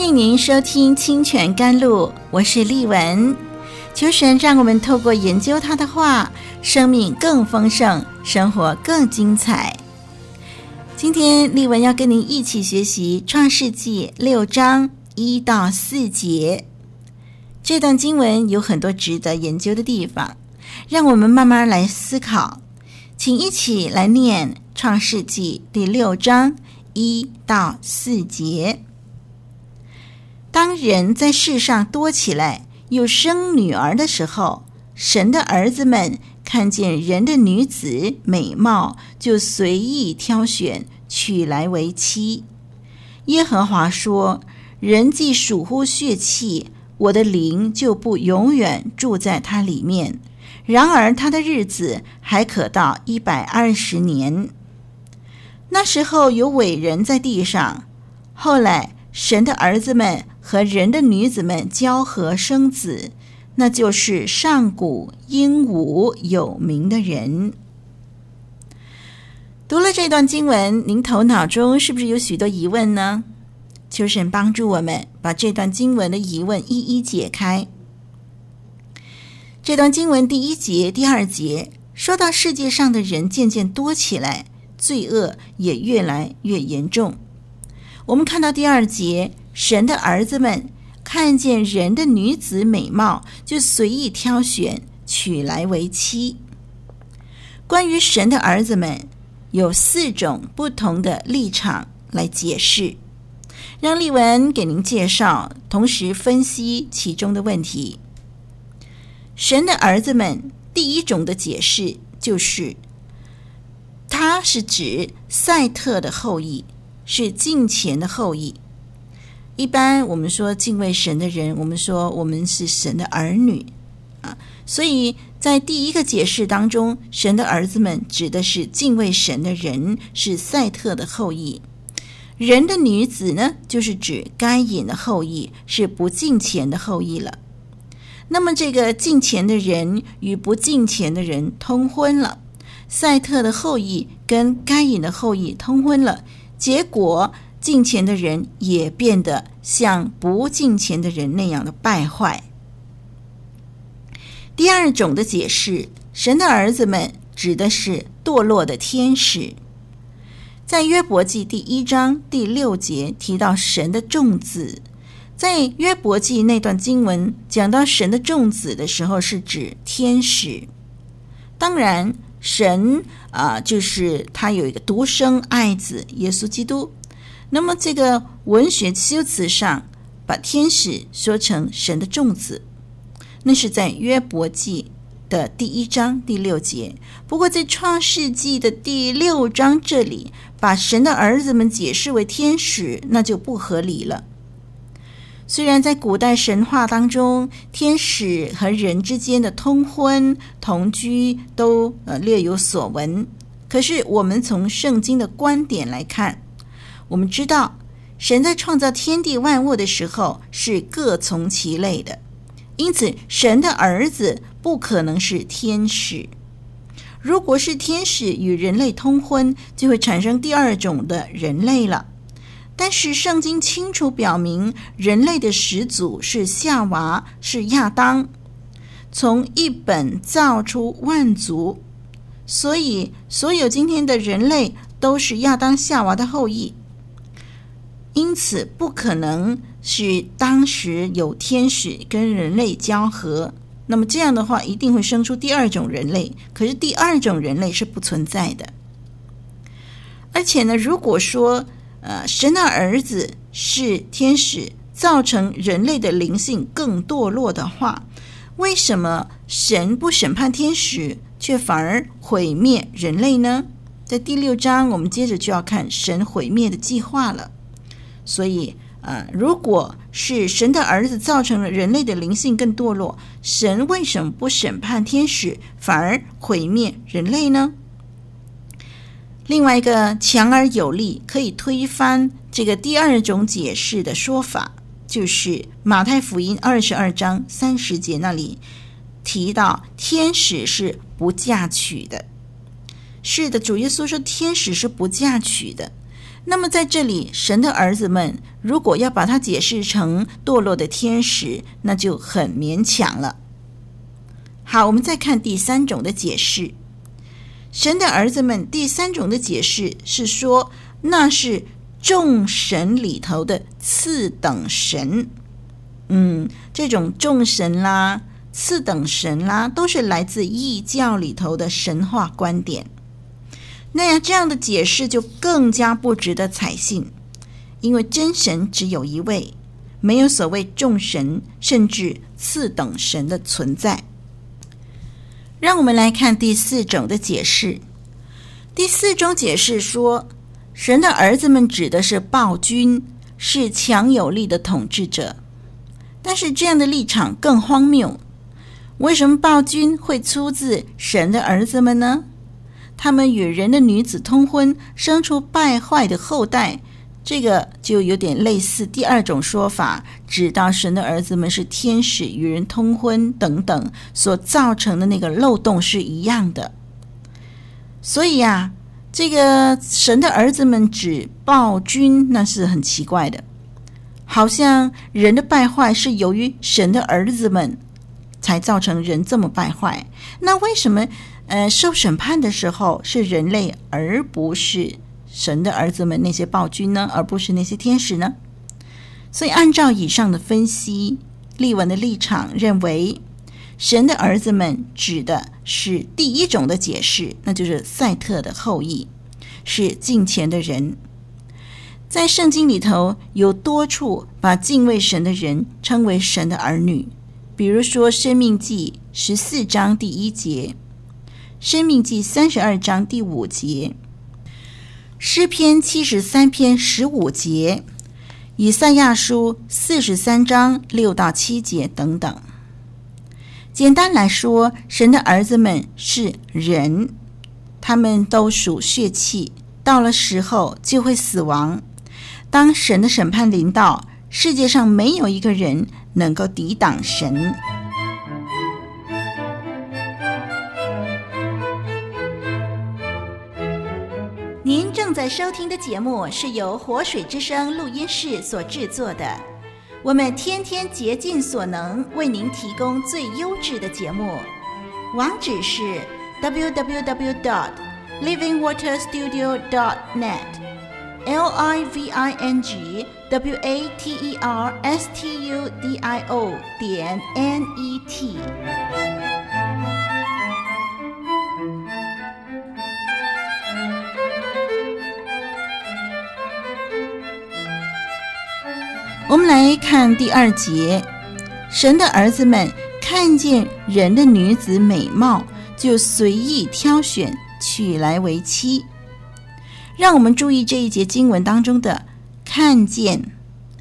欢迎您收听《清泉甘露》，我是丽文。求神让我们透过研究他的话，生命更丰盛，生活更精彩。今天丽文要跟您一起学习《创世纪》六章一到四节。这段经文有很多值得研究的地方，让我们慢慢来思考。请一起来念《创世纪》第六章一到四节。当人在世上多起来，又生女儿的时候，神的儿子们看见人的女子美貌，就随意挑选，娶来为妻。耶和华说：“人既属乎血气，我的灵就不永远住在他里面。然而他的日子还可到一百二十年。那时候有伟人在地上。后来神的儿子们。”和人的女子们交合生子，那就是上古英武有名的人。读了这段经文，您头脑中是不是有许多疑问呢？求神帮助我们把这段经文的疑问一一解开。这段经文第一节、第二节说到世界上的人渐渐多起来，罪恶也越来越严重。我们看到第二节。神的儿子们看见人的女子美貌，就随意挑选，娶来为妻。关于神的儿子们，有四种不同的立场来解释。让丽文给您介绍，同时分析其中的问题。神的儿子们，第一种的解释就是，他是指赛特的后裔，是敬虔的后裔。一般我们说敬畏神的人，我们说我们是神的儿女啊，所以在第一个解释当中，神的儿子们指的是敬畏神的人，是赛特的后裔；人的女子呢，就是指该隐的后裔，是不敬虔的后裔了。那么这个敬虔的人与不敬虔的人通婚了，赛特的后裔跟该隐的后裔通婚了，结果。敬虔的人也变得像不敬虔的人那样的败坏。第二种的解释，神的儿子们指的是堕落的天使。在约伯记第一章第六节提到神的众子，在约伯记那段经文讲到神的众子的时候，是指天使。当然，神啊、就是他有一个独生爱子耶稣基督。那么，这个文学修辞上把天使说成神的众子，那是在约伯记的第一章第六节。不过，在创世纪的第六章这里，把神的儿子们解释为天使，那就不合理了。虽然在古代神话当中，天使和人之间的通婚同居都呃略有所闻，可是我们从圣经的观点来看。我们知道，神在创造天地万物的时候是各从其类的，因此神的儿子不可能是天使。如果是天使与人类通婚，就会产生第二种的人类了。但是圣经清楚表明，人类的始祖是夏娃，是亚当，从一本造出万族，所以所有今天的人类都是亚当夏娃的后裔。因此，不可能是当时有天使跟人类交合。那么这样的话，一定会生出第二种人类。可是第二种人类是不存在的。而且呢，如果说呃，神的儿子是天使，造成人类的灵性更堕落的话，为什么神不审判天使，却反而毁灭人类呢？在第六章，我们接着就要看神毁灭的计划了。所以，呃，如果是神的儿子造成了人类的灵性更堕落，神为什么不审判天使，反而毁灭人类呢？另外一个强而有力可以推翻这个第二种解释的说法，就是马太福音二十二章三十节那里提到，天使是不嫁娶的。是的，主耶稣说天使是不嫁娶的。那么在这里，神的儿子们如果要把它解释成堕落的天使，那就很勉强了。好，我们再看第三种的解释。神的儿子们第三种的解释是说，那是众神里头的次等神。嗯，这种众神啦、次等神啦，都是来自异教里头的神话观点。那样，这样的解释就更加不值得采信，因为真神只有一位，没有所谓众神甚至次等神的存在。让我们来看第四种的解释。第四种解释说，神的儿子们指的是暴君，是强有力的统治者。但是这样的立场更荒谬。为什么暴君会出自神的儿子们呢？他们与人的女子通婚，生出败坏的后代，这个就有点类似第二种说法，指到神的儿子们是天使与人通婚等等所造成的那个漏洞是一样的。所以呀，这个神的儿子们指暴君，那是很奇怪的，好像人的败坏是由于神的儿子们才造成人这么败坏，那为什么？呃，受审判的时候是人类，而不是神的儿子们那些暴君呢？而不是那些天使呢？所以，按照以上的分析，丽文的立场认为，神的儿子们指的是第一种的解释，那就是赛特的后裔，是敬虔的人。在圣经里头有多处把敬畏神的人称为神的儿女，比如说《生命记》十四章第一节。生命记三十二章第五节，诗篇七十三篇十五节，以赛亚书四十三章六到七节等等。简单来说，神的儿子们是人，他们都属血气，到了时候就会死亡。当神的审判临到，世界上没有一个人能够抵挡神。您正在收听的节目是由活水之声录音室所制作的。我们天天竭尽所能为您提供最优质的节目。网址是 www.dot.livingwaterstudio.dot.net，l i v i n g w a t e r s t u d i o 点 n e t。我们来看第二节，神的儿子们看见人的女子美貌，就随意挑选，娶来为妻。让我们注意这一节经文当中的“看见”、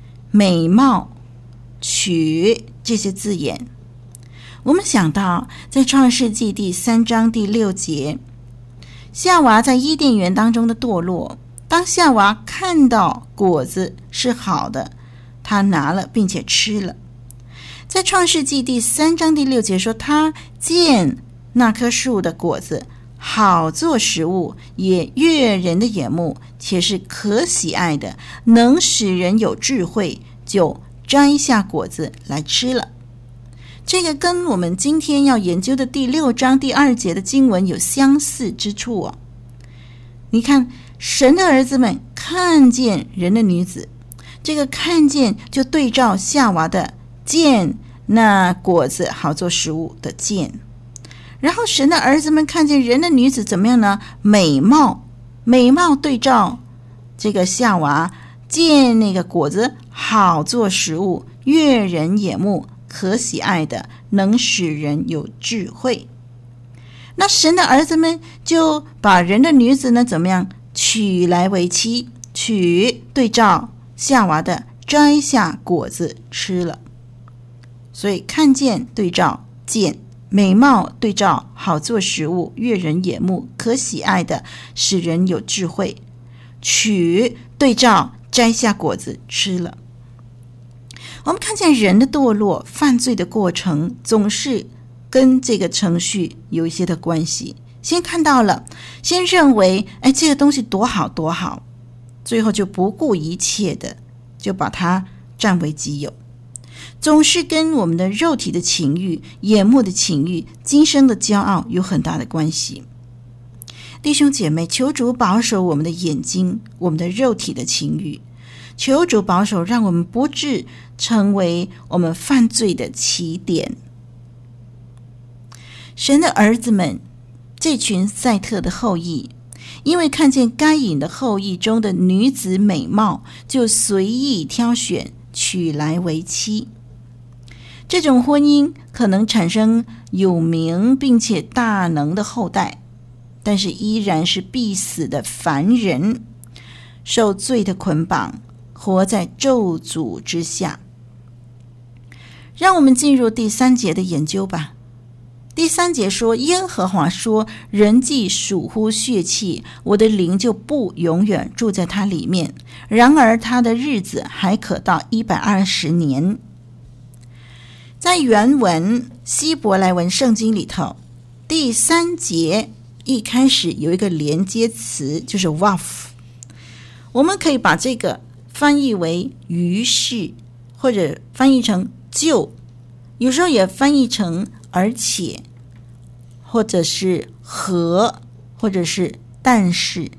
“美貌”、“娶”这些字眼。我们想到在创世纪第三章第六节，夏娃在伊甸园当中的堕落，当夏娃看到果子是好的。他拿了，并且吃了。在创世纪第三章第六节说：“他见那棵树的果子好做食物，也悦人的眼目，且是可喜爱的，能使人有智慧，就摘下果子来吃了。”这个跟我们今天要研究的第六章第二节的经文有相似之处哦。你看，神的儿子们看见人的女子。这个看见就对照夏娃的见那果子好做食物的见，然后神的儿子们看见人的女子怎么样呢？美貌，美貌对照这个夏娃见那个果子好做食物，悦人眼目，可喜爱的，能使人有智慧。那神的儿子们就把人的女子呢，怎么样娶来为妻？娶对照夏娃的摘下果子吃了，所以看见对照见美貌对照好做食物，悦人眼目，可喜爱的，使人有智慧。取对照摘下果子吃了。我们看见人的堕落、犯罪的过程，总是跟这个程序有一些的关系。先看到了，先认为，哎，这个东西多好多好，最后就不顾一切的就把它占为己有。总是跟我们的肉体的情欲、眼目的情欲、今生的骄傲有很大的关系。弟兄姐妹，求主保守我们的眼睛，我们的肉体的情欲。求主保守，让我们不致成为我们犯罪的起点。神的儿子们，这群赛特的后裔，因为看见该隐的后裔中的女子美貌，就随意挑选，娶来为妻。这种婚姻可能产生有名并且大能的后代，但是依然是必死的凡人，受罪的捆绑。活在咒诅之下。让我们进入第三节的研究吧。第三节说：“耶和华说，人既属乎血气，我的灵就不永远住在他里面。然而他的日子还可到一百二十年。”在原文希伯来文圣经里头，第三节一开始有一个连接词，就是 “waf”。我们可以把这个。翻译为“于是”或者翻译成“就”，有时候也翻译成“而且”或者是“和”或者是“但是”。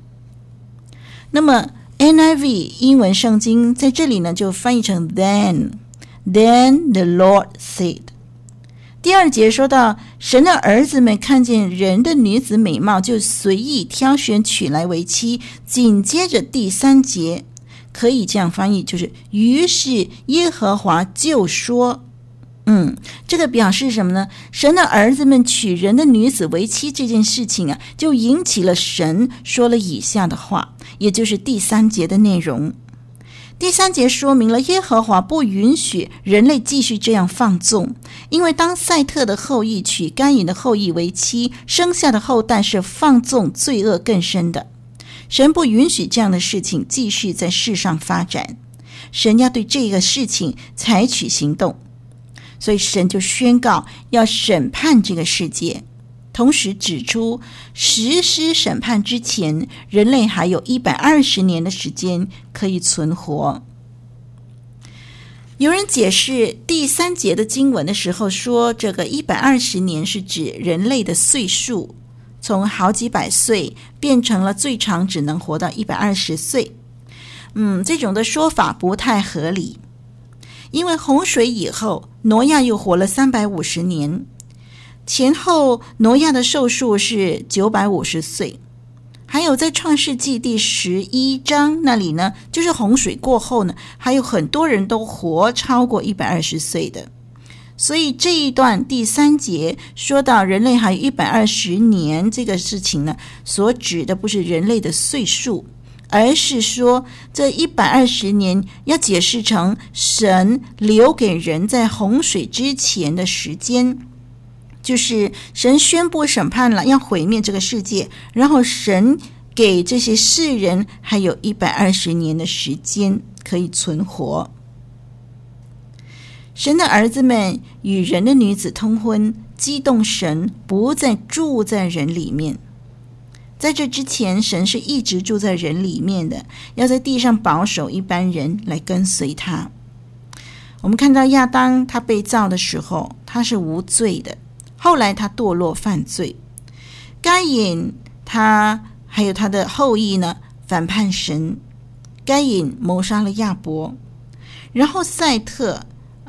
那么 NIV 英文圣经在这里呢，就翻译成 “Then, then the Lord said”。第二节说到神的儿子们看见人的女子美貌，就随意挑选娶来为妻。紧接着第三节。可以这样翻译，就是于是耶和华就说：“嗯，这个表示什么呢？神的儿子们娶人的女子为妻这件事情啊，就引起了神说了以下的话，也就是第三节的内容。第三节说明了耶和华不允许人类继续这样放纵，因为当赛特的后裔娶甘隐的后裔为妻，生下的后代是放纵罪恶更深的。”神不允许这样的事情继续在世上发展，神要对这个事情采取行动，所以神就宣告要审判这个世界，同时指出实施审判之前，人类还有一百二十年的时间可以存活。有人解释第三节的经文的时候说，这个一百二十年是指人类的岁数。从好几百岁变成了最长只能活到一百二十岁，嗯，这种的说法不太合理，因为洪水以后，挪亚又活了三百五十年，前后挪亚的寿数是九百五十岁，还有在创世纪第十一章那里呢，就是洪水过后呢，还有很多人都活超过一百二十岁的。所以这一段第三节说到人类还有一百二十年这个事情呢，所指的不是人类的岁数，而是说这一百二十年要解释成神留给人在洪水之前的时间，就是神宣布审判了，要毁灭这个世界，然后神给这些世人还有一百二十年的时间可以存活。神的儿子们与人的女子通婚，激动神不再住在人里面。在这之前，神是一直住在人里面的，要在地上保守一般人来跟随他。我们看到亚当他被造的时候，他是无罪的，后来他堕落犯罪。该隐他还有他的后裔呢，反叛神。该隐谋杀了亚伯，然后赛特。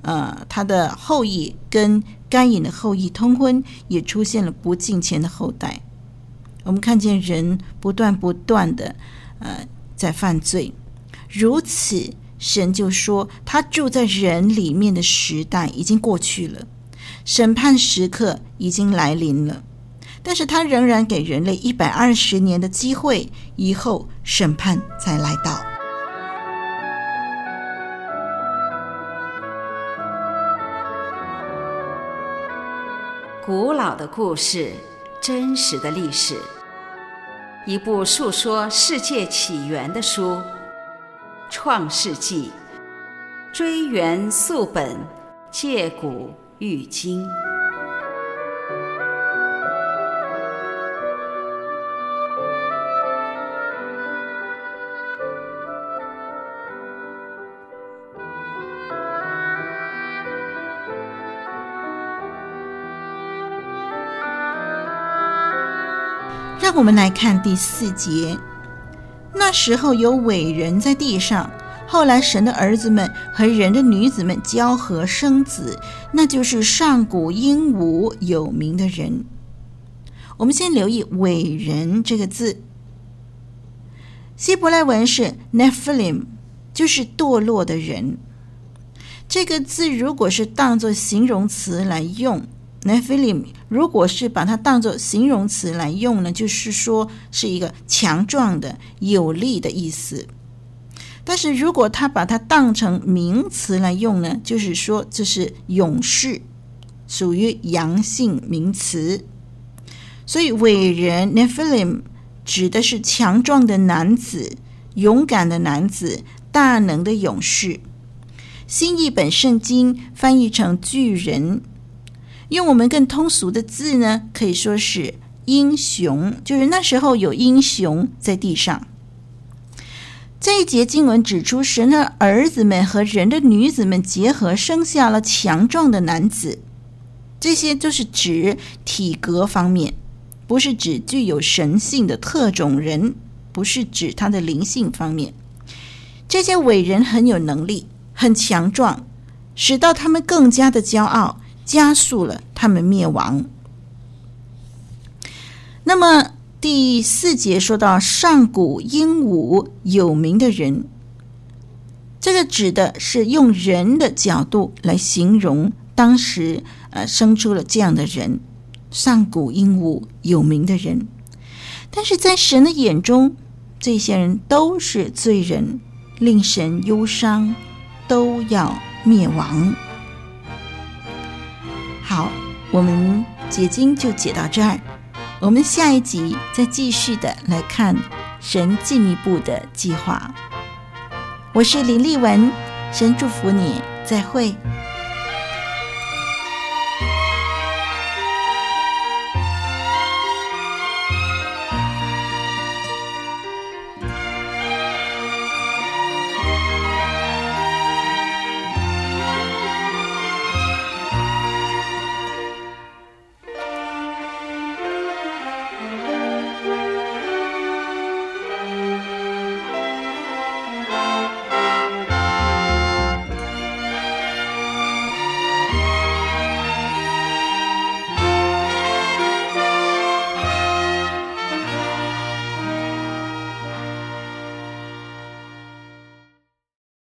呃，他的后裔跟该隐的后裔通婚，也出现了不敬虔的后代。我们看见人不断不断的呃在犯罪，如此神就说，他住在人里面的时代已经过去了，审判时刻已经来临了。但是他仍然给人类一百二十年的机会，以后审判才来到。古老的故事，真实的历史，一部述说世界起源的书，《创世纪》，追源溯本，借古喻今。让我们来看第四节。那时候有伟人在地上，后来神的儿子们和人的女子们交合生子，那就是上古英武有名的人。我们先留意“伟人”这个字，希伯来文是 Nephilim，就是堕落的人。这个字如果是当作形容词来用。Nephilim，如果是把它当作形容词来用呢，就是说是一个强壮的、有力的意思。但是如果他把它当成名词来用呢，就是说这是勇士，属于阳性名词。所以伟人 Nephilim 指的是强壮的男子、勇敢的男子、大能的勇士。新译本圣经翻译成巨人。用我们更通俗的字呢，可以说是英雄，就是那时候有英雄在地上。这一节经文指出，神的儿子们和人的女子们结合，生下了强壮的男子。这些就是指体格方面，不是指具有神性的特种人，不是指他的灵性方面。这些伟人很有能力，很强壮，使到他们更加的骄傲。加速了他们灭亡。那么第四节说到上古英武有名的人，这个指的是用人的角度来形容当时呃生出了这样的人，上古英武有名的人。但是在神的眼中，这些人都是罪人，令神忧伤，都要灭亡。我们解经就解到这儿，我们下一集再继续的来看神进一步的计划。我是林丽文，神祝福你，再会。